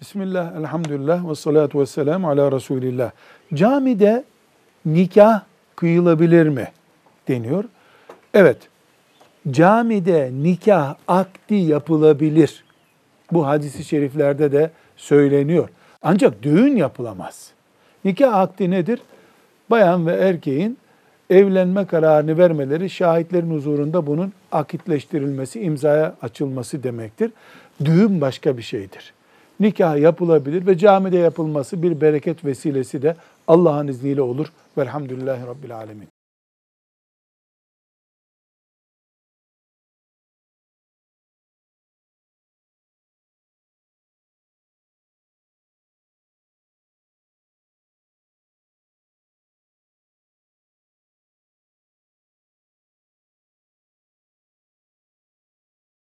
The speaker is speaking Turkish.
Bismillah, elhamdülillah ve salatu ve selamu ala Resulillah. Camide nikah kıyılabilir mi deniyor. Evet, camide nikah akdi yapılabilir. Bu hadisi şeriflerde de söyleniyor. Ancak düğün yapılamaz. Nikah akdi nedir? Bayan ve erkeğin evlenme kararını vermeleri, şahitlerin huzurunda bunun akitleştirilmesi, imzaya açılması demektir. Düğün başka bir şeydir. Nikah yapılabilir ve camide yapılması bir bereket vesilesi de Allah'ın izniyle olur. Velhamdülillahi Rabbil Alemin.